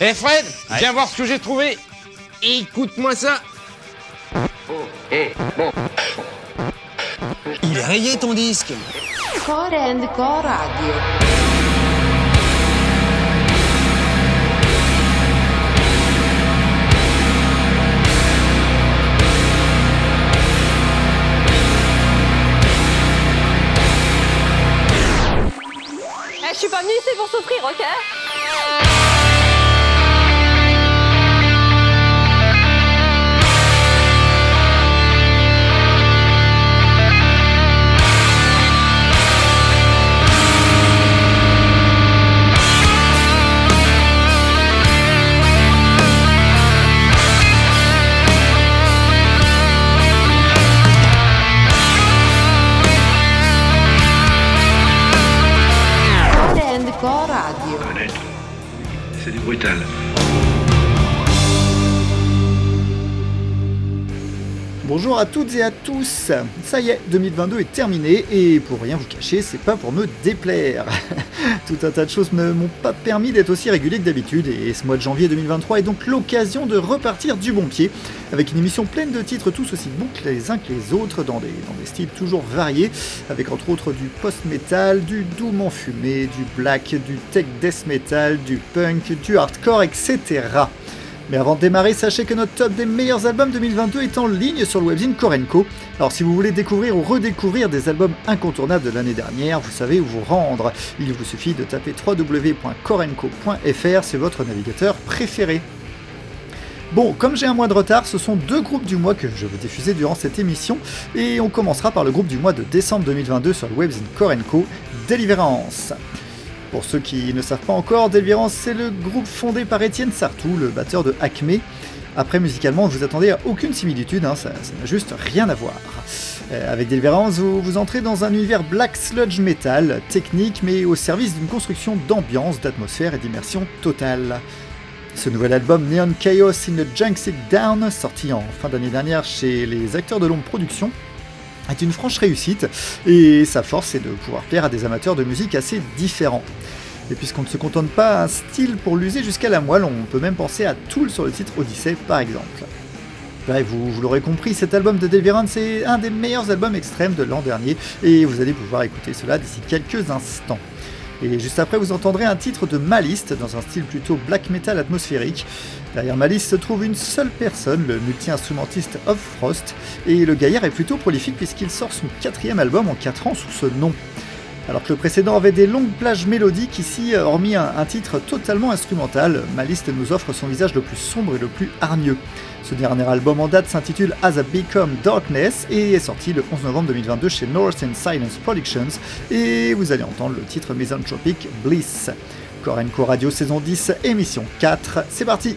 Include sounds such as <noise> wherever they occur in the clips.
Eh Fred, viens voir ce que j'ai trouvé. Écoute-moi ça. Il est rayé ton disque Core and Core Radio. Eh, je suis pas venue ici pour souffrir, ok? À toutes et à tous. Ça y est, 2022 est terminé et pour rien vous cacher, c'est pas pour me déplaire. <laughs> Tout un tas de choses ne m'ont pas permis d'être aussi régulier que d'habitude et ce mois de janvier 2023 est donc l'occasion de repartir du bon pied avec une émission pleine de titres tous aussi bons que les uns que les autres dans des, dans des styles toujours variés avec entre autres du post-metal, du doom enfumé, du black, du tech death metal, du punk, du hardcore, etc. Mais avant de démarrer, sachez que notre top des meilleurs albums 2022 est en ligne sur le webzine Korenko. Alors si vous voulez découvrir ou redécouvrir des albums incontournables de l'année dernière, vous savez où vous rendre. Il vous suffit de taper www.korenko.fr, c'est votre navigateur préféré. Bon, comme j'ai un mois de retard, ce sont deux groupes du mois que je vais diffuser durant cette émission, et on commencera par le groupe du mois de décembre 2022 sur le webzine Korenko, Deliverance. Pour ceux qui ne savent pas encore, Deliverance, c'est le groupe fondé par Étienne Sartou, le batteur de Acme. Après, musicalement, vous attendez à aucune similitude, hein, ça n'a juste rien à voir. Euh, avec Deliverance, vous, entrez dans un univers black sludge metal, technique, mais au service d'une construction d'ambiance, d'atmosphère et d'immersion totale. Ce nouvel album Neon Chaos in the Junk Down, sorti en fin d'année dernière chez les acteurs de l'ombre production, est une franche réussite et sa force est de pouvoir plaire à des amateurs de musique assez différents. Et puisqu'on ne se contente pas un style pour l'user jusqu'à la moelle, on peut même penser à Tool sur le titre Odyssey par exemple. Bref, vous, vous l'aurez compris, cet album de Deliverance est un des meilleurs albums extrêmes de l'an dernier et vous allez pouvoir écouter cela d'ici quelques instants. Et juste après, vous entendrez un titre de Malist dans un style plutôt black metal atmosphérique. Derrière Malist se trouve une seule personne, le multi-instrumentiste Of Frost, et le gaillard est plutôt prolifique puisqu'il sort son quatrième album en 4 ans sous ce nom. Alors que le précédent avait des longues plages mélodiques, ici, hormis un, titre totalement instrumental, Malist nous offre son visage le plus sombre et le plus hargneux. Ce dernier album en date s'intitule As I Become Darkness et est sorti le 11 novembre 2022 chez North and Silence Productions. Et vous allez entendre le titre Misanthropic Bliss. Korenko Radio saison 10, émission 4, c'est parti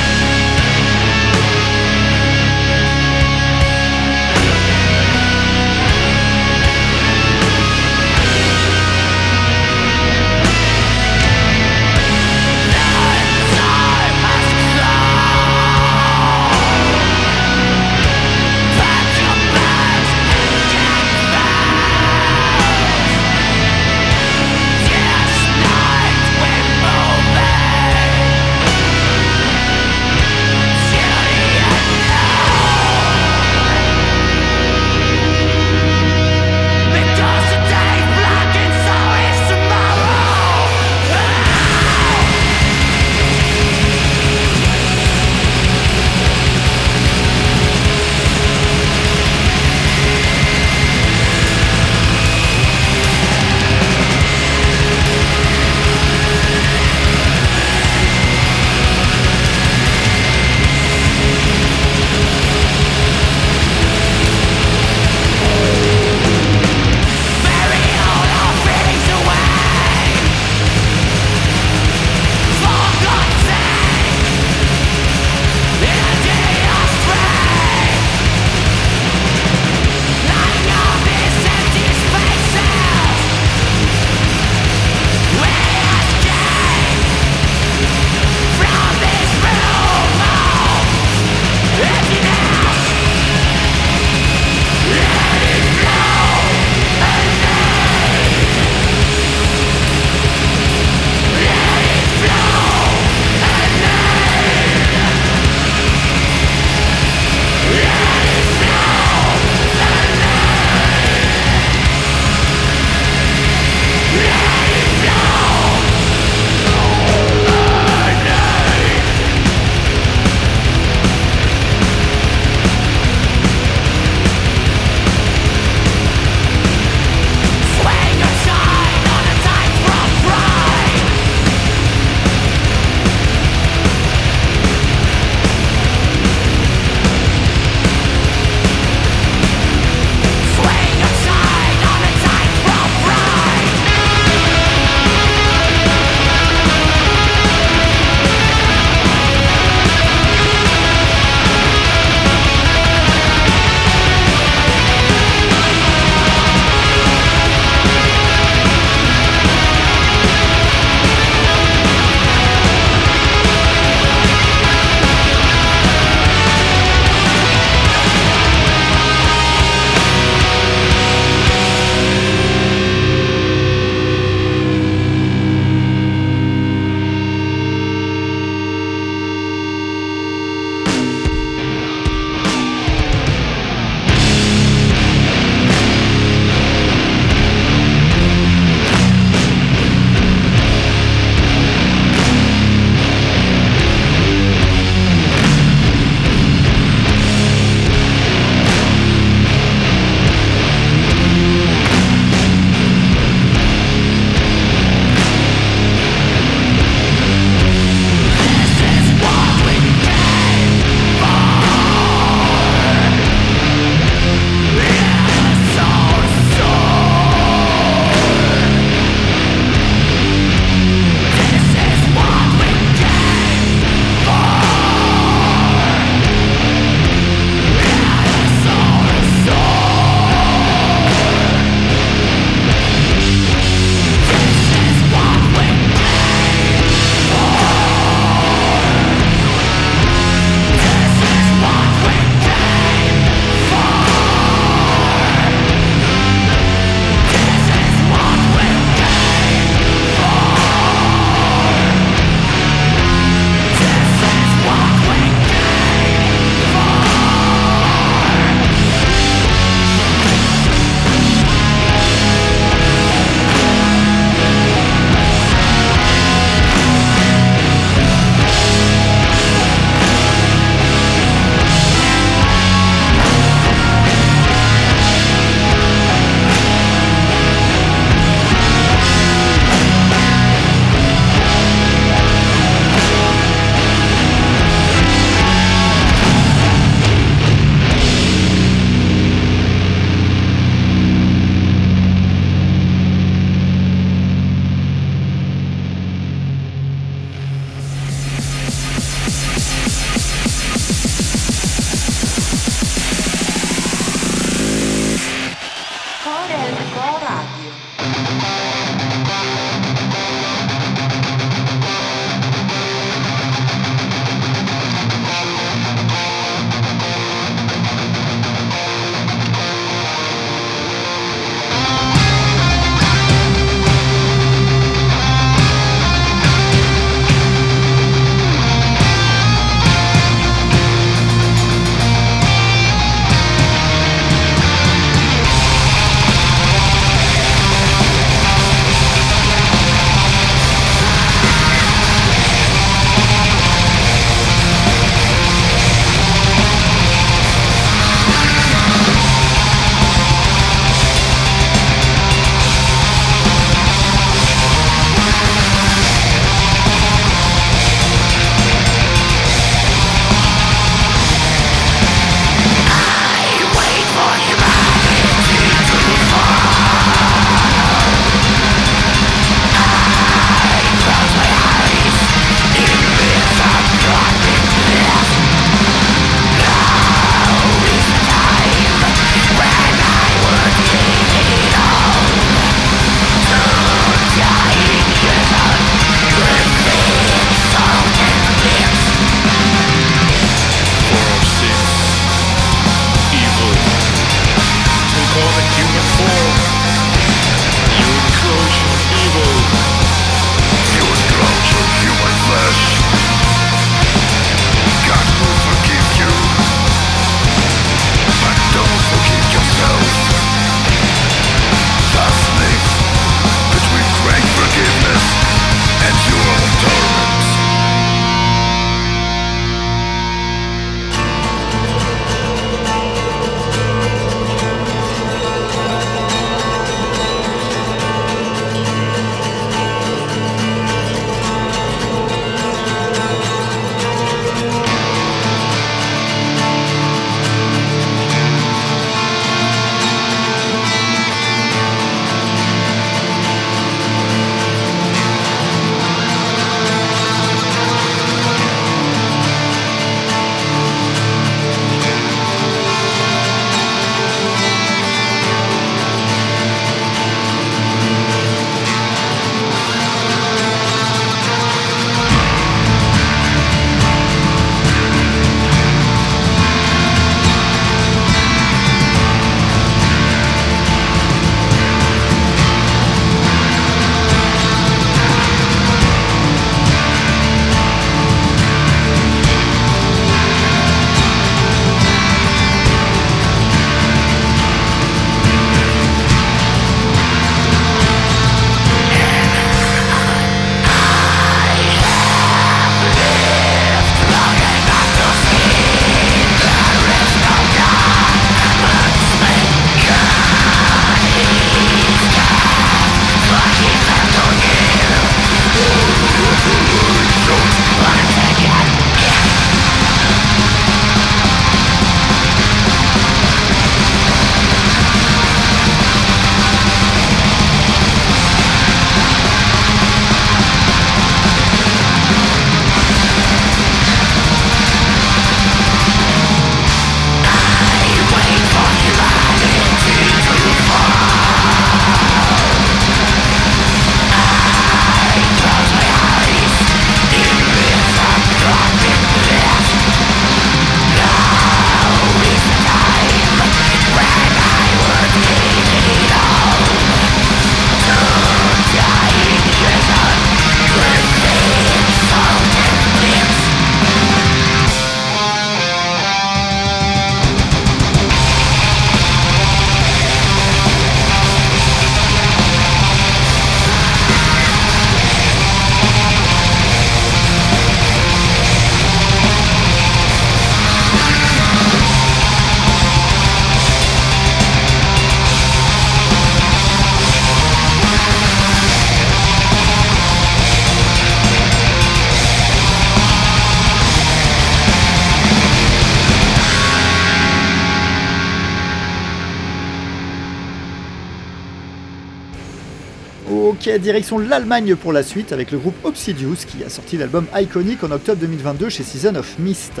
l'Allemagne pour la suite avec le groupe Obsidious qui a sorti l'album Iconic en octobre 2022 chez Season of Mist.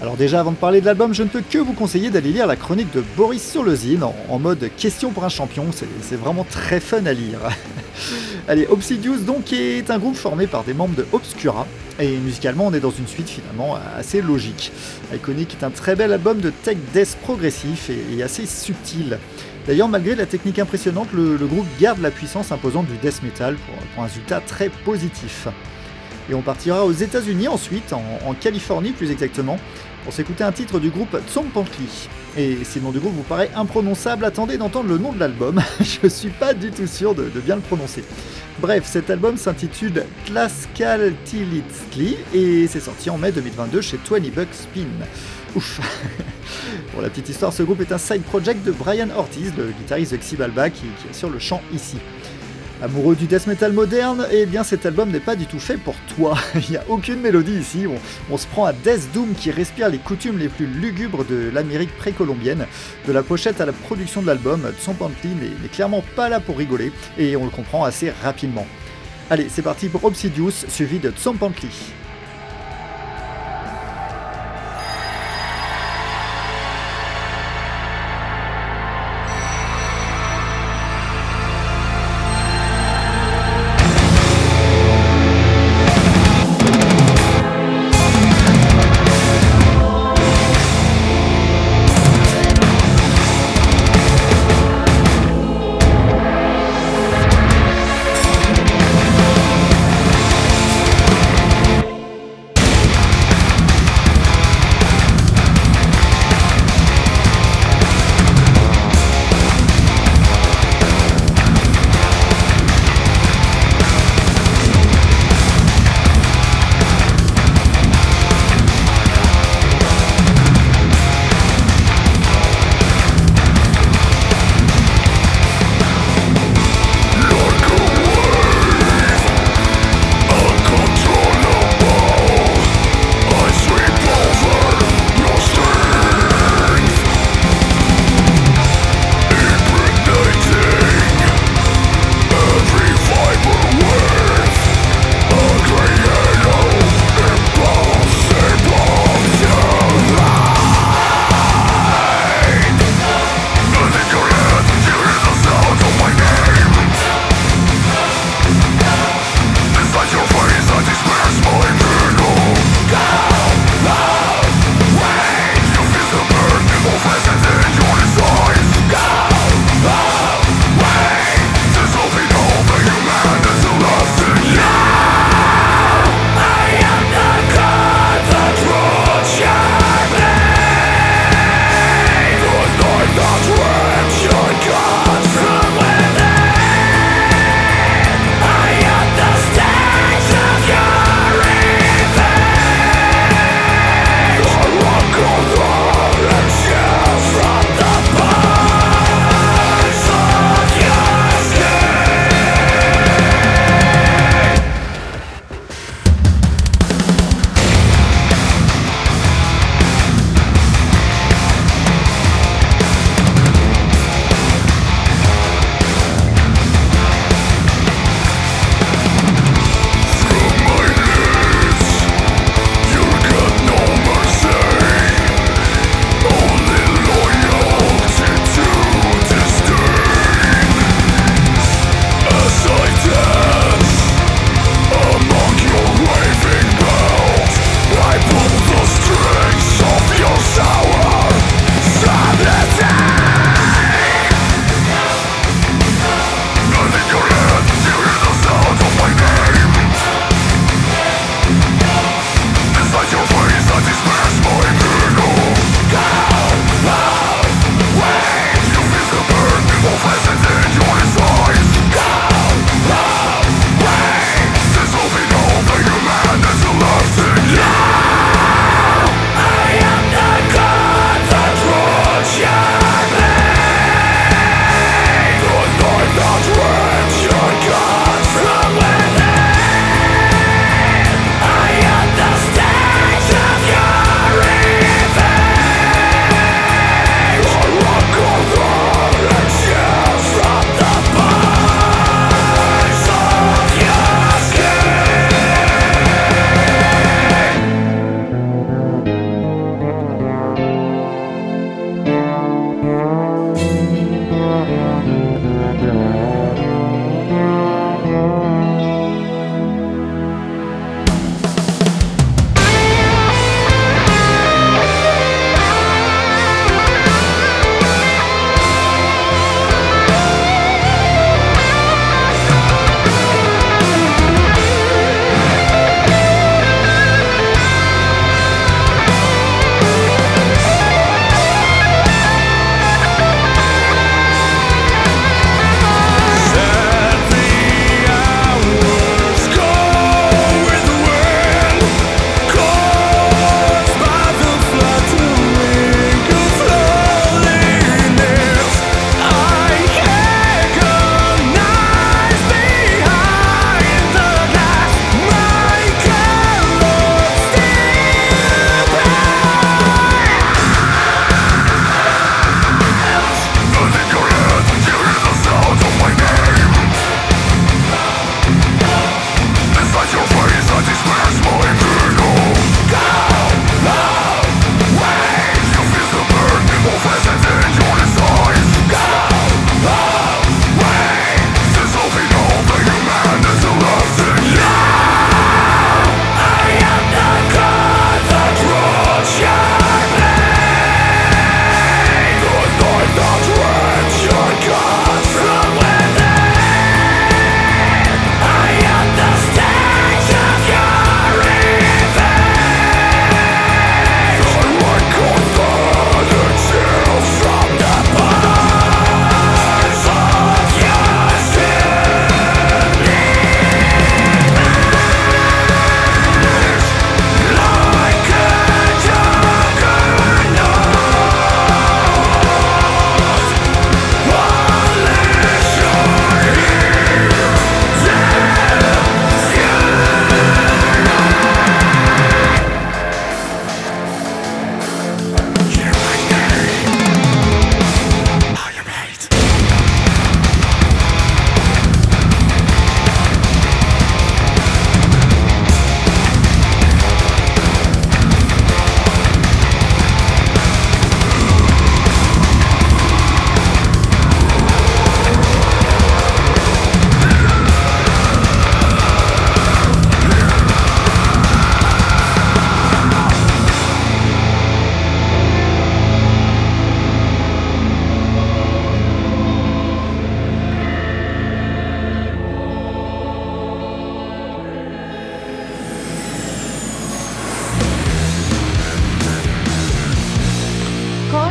Alors déjà avant de parler de l'album, je ne peux que vous conseiller d'aller lire la chronique de Boris sur le Zine en, en mode question pour un champion, c'est vraiment très fun à lire. <laughs> Allez, Obsidious donc est un groupe formé par des membres de Obscura, et musicalement on est dans une suite finalement assez logique. Iconic est un très bel album de tech death progressif et assez subtil. D'ailleurs, malgré la technique impressionnante, le, groupe garde la puissance imposante du death metal pour, un résultat très positif. Et on partira aux États-Unis ensuite, en, Californie plus exactement, pour s'écouter un titre du groupe Tsompantli. Et si le nom du groupe vous paraît imprononçable, attendez d'entendre le nom de l'album, <laughs> je suis pas du tout sûr de, bien le prononcer. Bref, cet album s'intitule Tlascaltilitli et c'est sorti en mai 2022 chez 20 Bucks Spin. Ouf <laughs> Pour la petite histoire, ce groupe est un side project de Brian Ortiz, le guitariste de Xibalba, qui, assure le chant ici. Amoureux du death metal moderne, eh bien cet album n'est pas du tout fait pour toi. <laughs> Il n'y a aucune mélodie ici, on, se prend à Death Doom qui respire les coutumes les plus lugubres de l'Amérique précolombienne. De la pochette à la production de l'album, Son n'est clairement pas là pour rigoler, et on le comprend assez rapidement. Allez, c'est parti pour Obsidious, suivi de Tsompantli.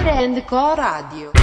Sound Co Radio.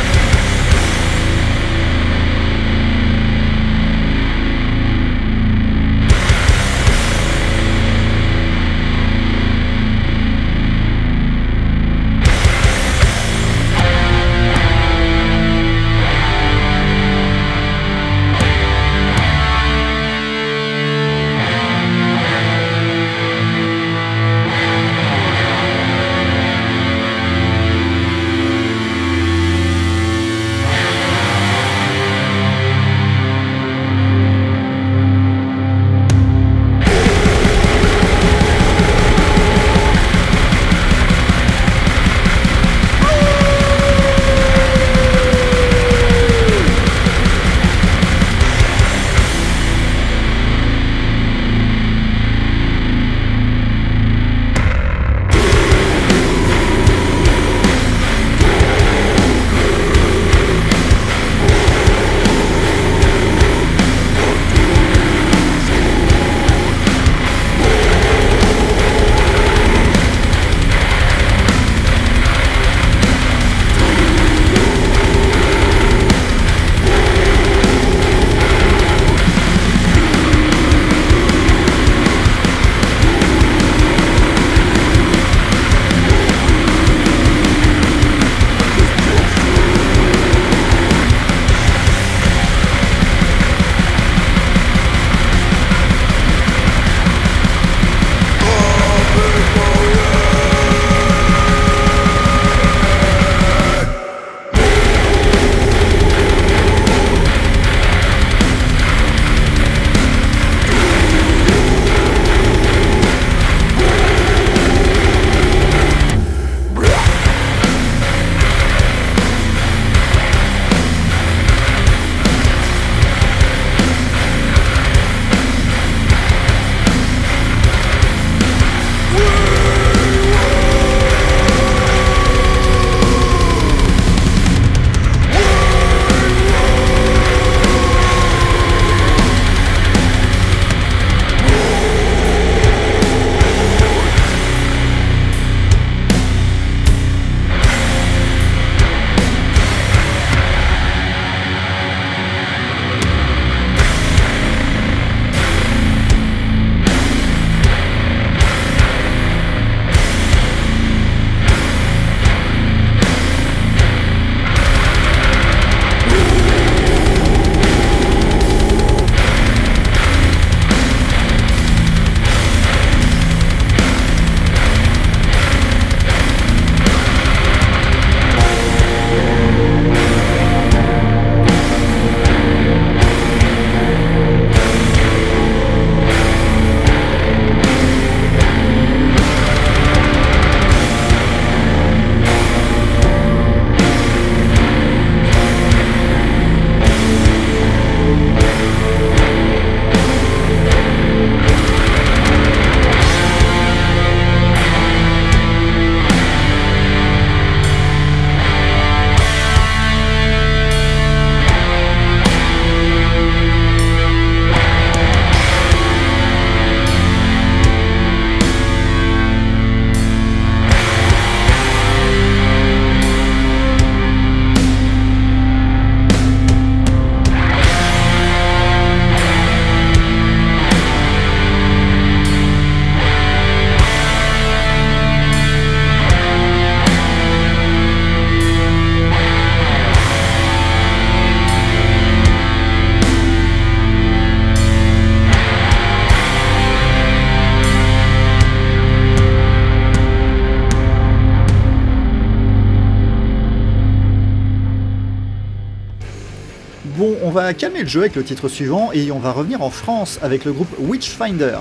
Calmer le jeu avec le titre suivant et on va revenir en France avec le groupe Witchfinder.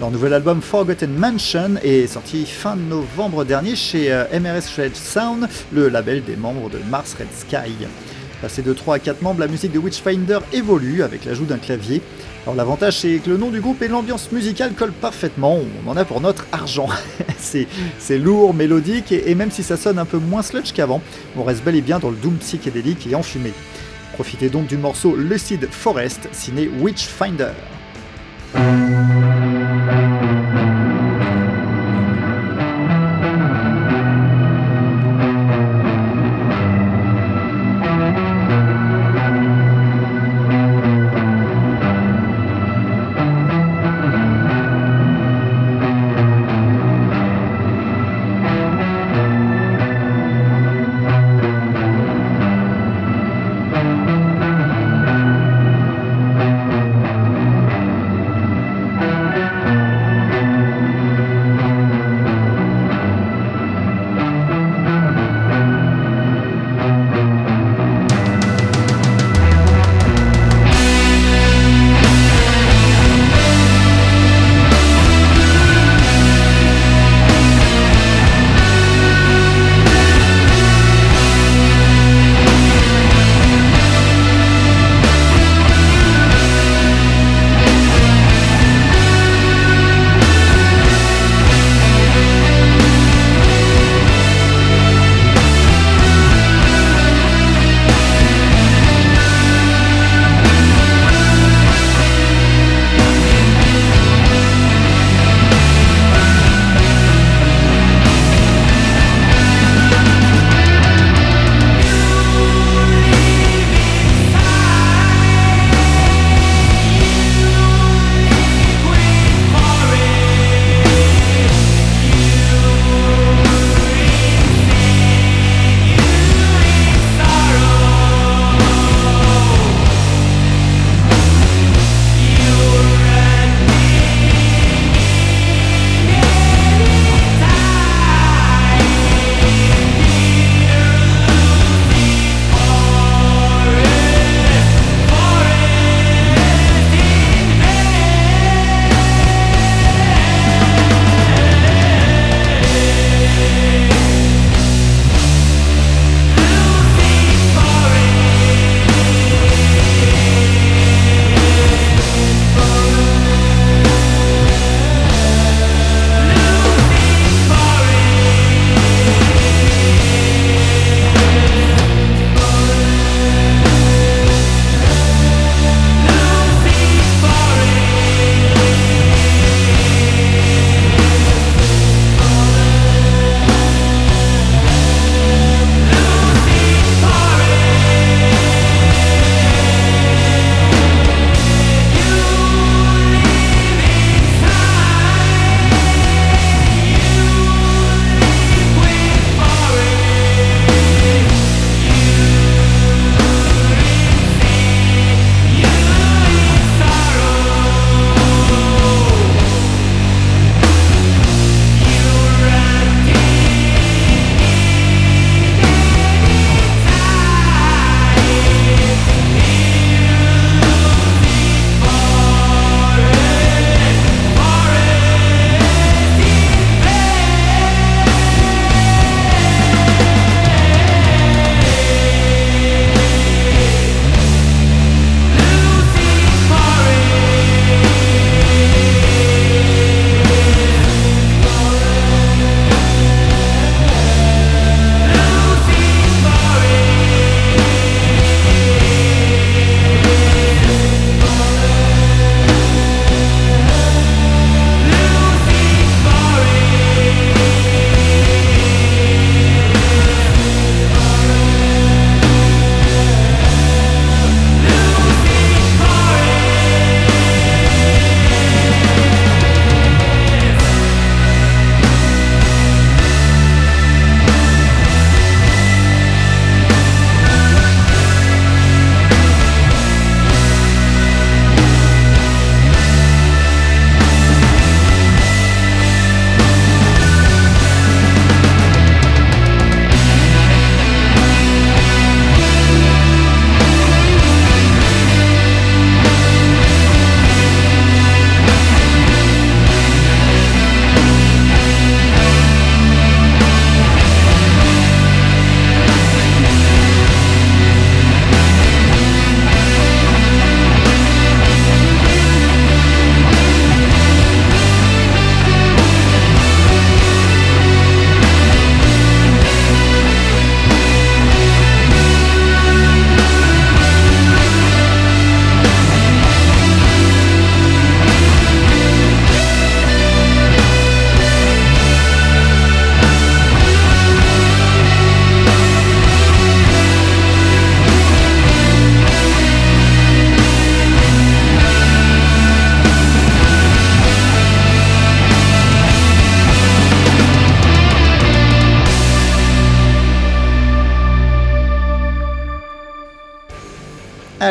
Leur nouvel album Forgotten Mansion est sorti fin novembre dernier chez euh, MRS Red Sound, le label des membres de Mars Red Sky. Passé de 3 à 4 membres, la musique de Witchfinder évolue avec l'ajout d'un clavier. Alors l'avantage c'est que le nom du groupe et l'ambiance musicale collent parfaitement, on en a pour notre argent. <laughs> c'est lourd, mélodique et, et même si ça sonne un peu moins sludge qu'avant, on reste bel et bien dans le doom psychédélique et enfumé. Profitez donc du morceau Lucid Forest signé Witchfinder.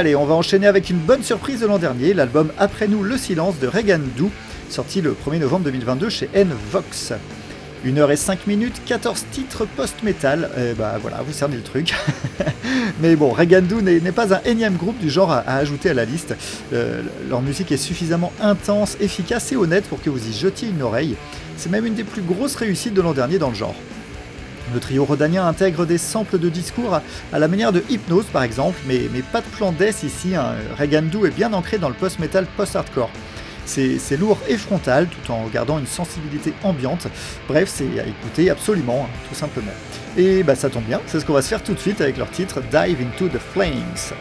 Allez, on va enchaîner avec une bonne surprise de l'an dernier, l'album Après nous le silence de Regan Doo, sorti le 1er novembre 2022 chez N-Vox. 1 heure et 5 minutes, 14 titres post-metal, et bah voilà, vous cernez le truc. <laughs> Mais bon, Regandu n'est n'est pas un énième groupe du genre à, à ajouter à la liste. Euh, leur musique est suffisamment intense, efficace et honnête pour que vous y jetiez une oreille. C'est même une des plus grosses réussites de l'an dernier dans le genre. Le trio rhodanien intègre des samples de discours à, la manière de Hypnose par exemple, mais, pas de plan death ici. Hein. Regandu est bien ancré dans le post-metal post-hardcore. C'est c'est lourd et frontal tout en gardant une sensibilité ambiante. Bref, c'est à écouter absolument, hein, tout simplement. Et bah ça tombe bien, c'est ce qu'on va se faire tout de suite avec leur titre Dive into the Flames.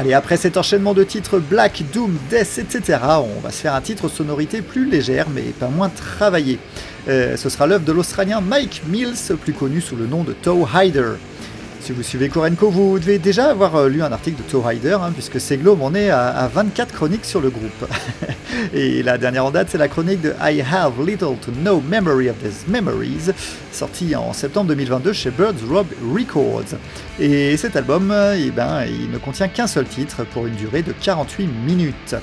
Allez, après cet enchaînement de titres Black, Doom, Death, etc., on va se faire un titre aux sonorités plus légères mais pas moins travaillé. Euh, ce sera l'œuvre de l'Australien Mike Mills, plus connu sous le nom de Toe Hider. Si vous suivez Korenko, vous devez déjà avoir euh, lu un article de Toe Hider, hein, puisque Seglo en est à, à 24 chroniques sur le groupe. <laughs> Et la dernière en date, c'est la chronique de I Have Little to No Memory of These Memories, sortie en septembre 2022 chez Birds Rob Records. Et cet album, eh ben, il ne contient qu'un seul titre pour une durée de 48 minutes.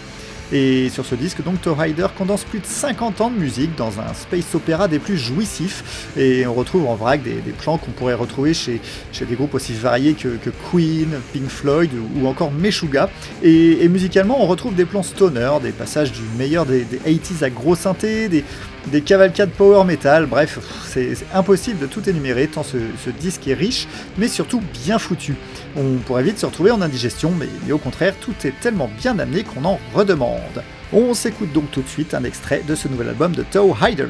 Et sur ce disque, donc, Toe Hider condense plus de 50 ans de musique dans un space opéra des plus jouissifs. Et on retrouve en vrac des, plans qu'on pourrait retrouver chez, des groupes aussi variés que, que Queen, Pink Floyd ou, encore Meshuggah. Et, et musicalement, on retrouve des plans stoner, des passages du meilleur des, des 80s à gros synthé, des, des cavalcades power metal, bref, c'est impossible de tout énumérer tant ce, disque est riche, mais surtout bien foutu. On pourrait vite se retrouver en indigestion, mais, mais au contraire, tout est tellement bien amené qu'on en redemande. On s'écoute donc tout de suite un extrait de ce nouvel album de Toe Hider.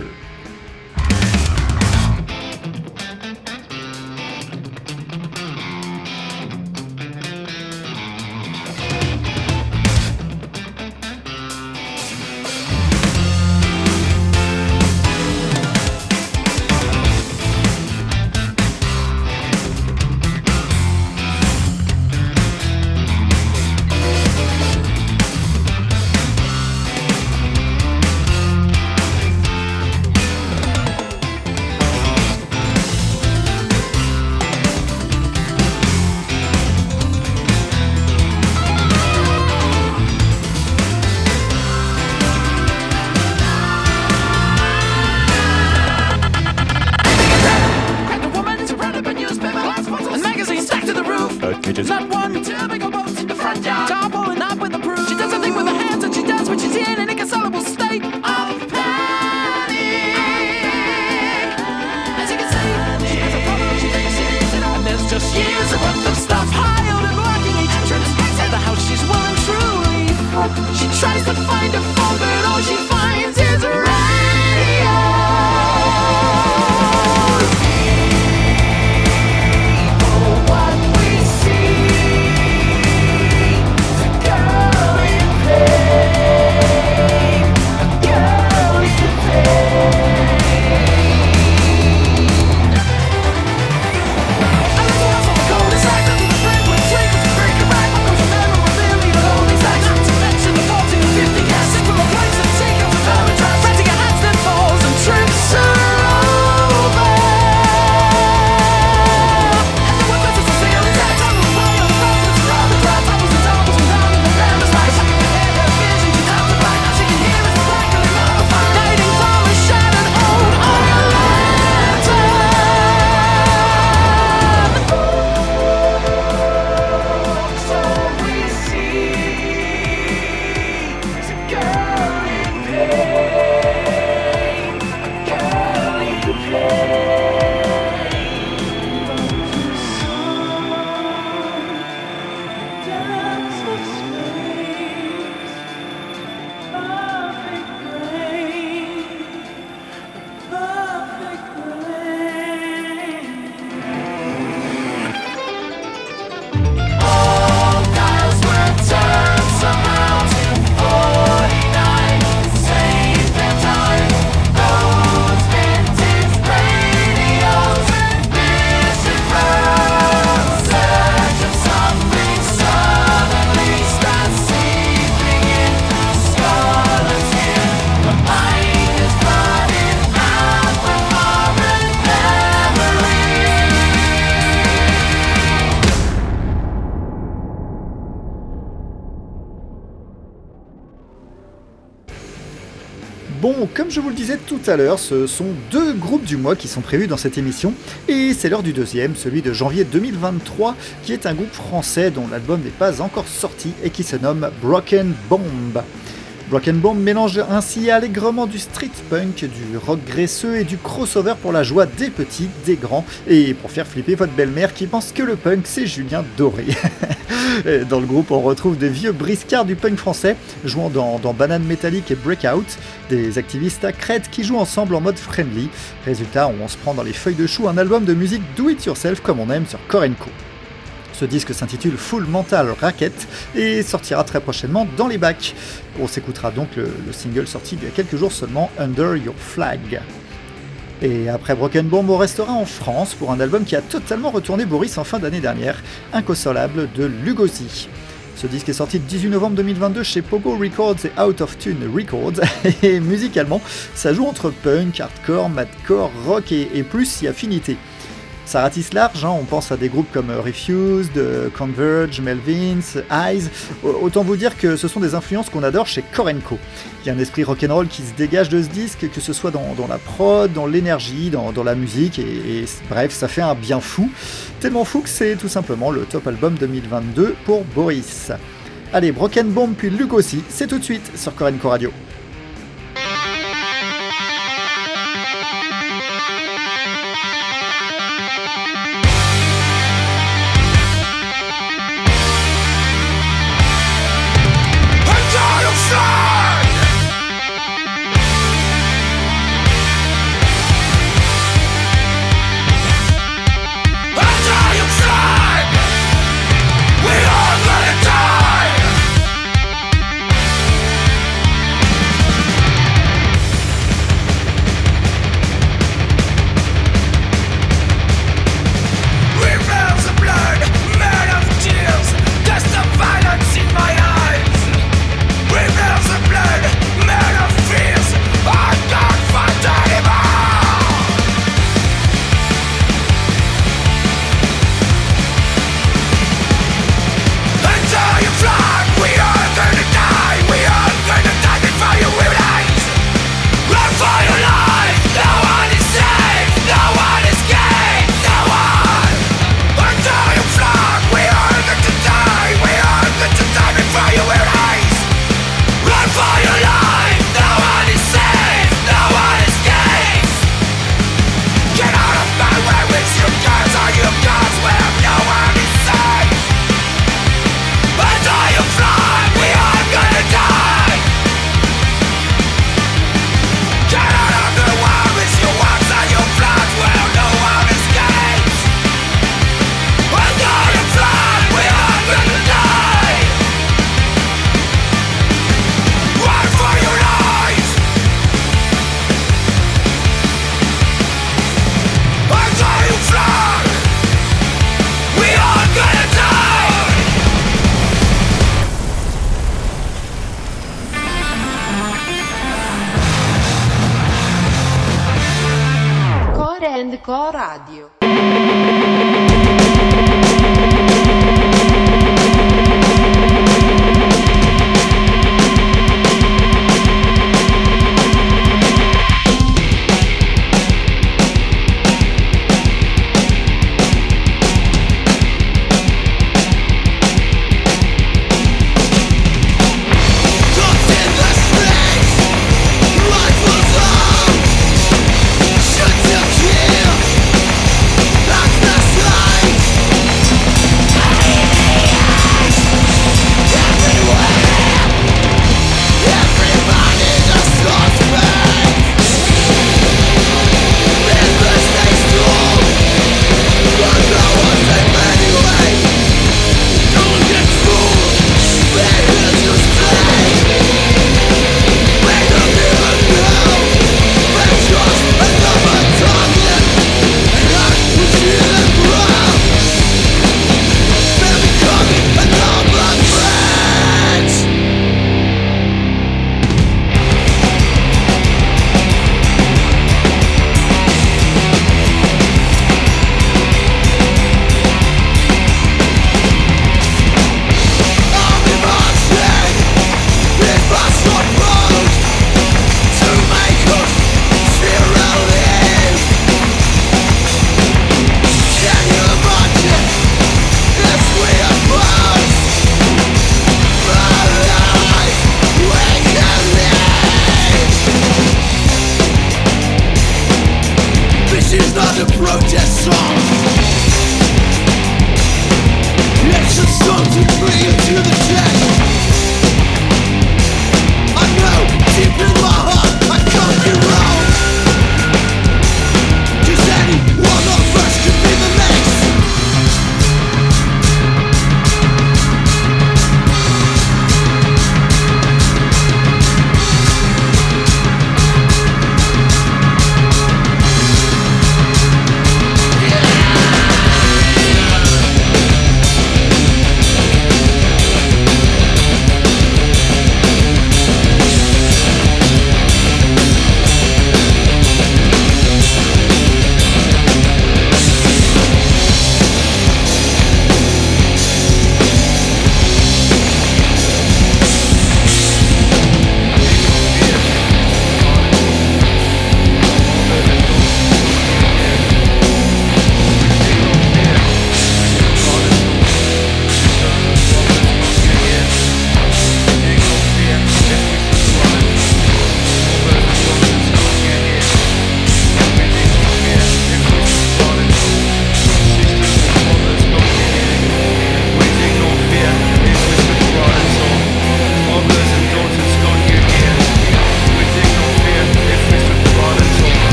Tout à l'heure, ce sont deux groupes du mois qui sont prévus dans cette émission, et c'est l'heure du deuxième, celui de janvier 2023, qui est un groupe français dont l'album n'est pas encore sorti et qui se nomme Broken Bomb. Broken Bomb mélange ainsi allègrement du street punk, du rock graisseux et du crossover pour la joie des petits, des grands, et pour faire flipper votre belle-mère qui pense que le punk c'est Julien Doré. <laughs> Dans le groupe, on retrouve des vieux briscards du punk français, jouant dans, dans Banane Métallique et Breakout, des activistes à crête qui jouent ensemble en mode friendly. Résultat, on se prend dans les feuilles de chou un album de musique do it yourself comme on aime sur Korenko. Ce disque s'intitule Full Mental Racket et sortira très prochainement dans les bacs. On s'écoutera donc le, le single sorti il y a quelques jours seulement, Under Your Flag. Et après Broken Bomb, on restera en France pour un album qui a totalement retourné Boris en fin d'année dernière, Inconsolable de Lugosi. Ce disque est sorti le 18 novembre 2022 chez Pogo Records et Out of Tune Records, <laughs> et musicalement, ça joue entre punk, hardcore, madcore, rock et, et plus si affinité. Ça ratisse large, hein, on pense à des groupes comme Refused, euh, Converge, Melvins, Eyes. Autant vous dire que ce sont des influences qu'on adore chez Korenko. Il y a un esprit rock'n'roll qui se dégage de ce disque, que ce soit dans, la prod, dans l'énergie, dans, la musique, et, bref, ça fait un bien fou. Tellement fou que c'est tout simplement le top album 2022 pour Boris. Allez, Broken Bomb puis Lugosi, c'est tout de suite sur Korenko Radio.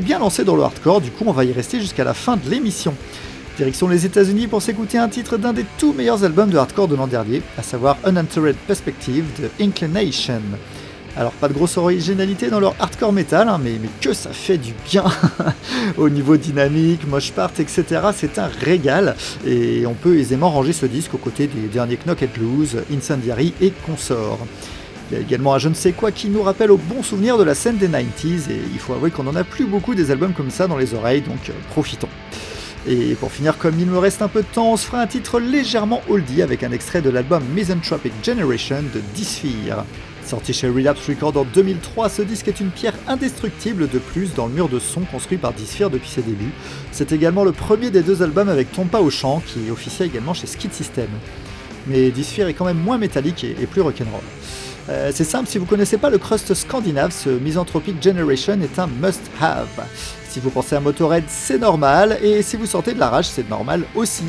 Bien lancé dans le hardcore, du coup on va y rester jusqu'à la fin de l'émission. Direction les États-Unis pour s'écouter un titre d'un des tout meilleurs albums de hardcore de l'an dernier, à savoir Unentered Perspective de Inclination. Alors pas de grosse originalité dans leur hardcore metal, hein, mais, que ça fait du bien <laughs> Au niveau dynamique, mosh part, etc. C'est un régal, et on peut aisément ranger ce disque aux côtés des derniers Knock at Loose, Incendiary et consorts. Il y a également un je ne sais quoi qui nous rappelle au bon souvenir de la scène des 90s, et il faut avouer qu'on n'en a plus beaucoup des albums comme ça dans les oreilles, donc euh, profitons. Et pour finir, comme il me reste un peu de temps, on se fera un titre légèrement oldie avec un extrait de l'album Misanthropic Generation de Dysphere. Sorti chez Relapse Records en 2003, ce disque est une pierre indestructible de plus dans le mur de son construit par Dysphere depuis ses débuts. C'est également le premier des deux albums avec Tompa au chant, qui officie également chez Skid System. Mais Dysphere est quand même moins métallique et plus rock'n'roll. Euh, c'est simple, si vous connaissez pas le crust scandinave, ce Misanthropic Generation est un must-have. Si vous pensez à Motorhead, c'est normal, et si vous sortez de la rage, c'est normal aussi.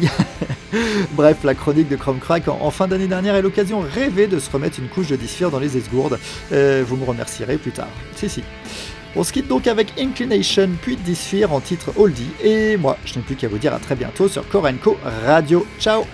<laughs> Bref, la chronique de Chrome Crack en, fin d'année dernière est l'occasion rêvée de se remettre une couche de Dysphere dans les esgourdes. Euh, vous me remercierez plus tard. Si, si. On se quitte donc avec Inclination puis Dysphere en titre Oldie, et moi, je n'ai plus qu'à vous dire à très bientôt sur Korenko Radio. Ciao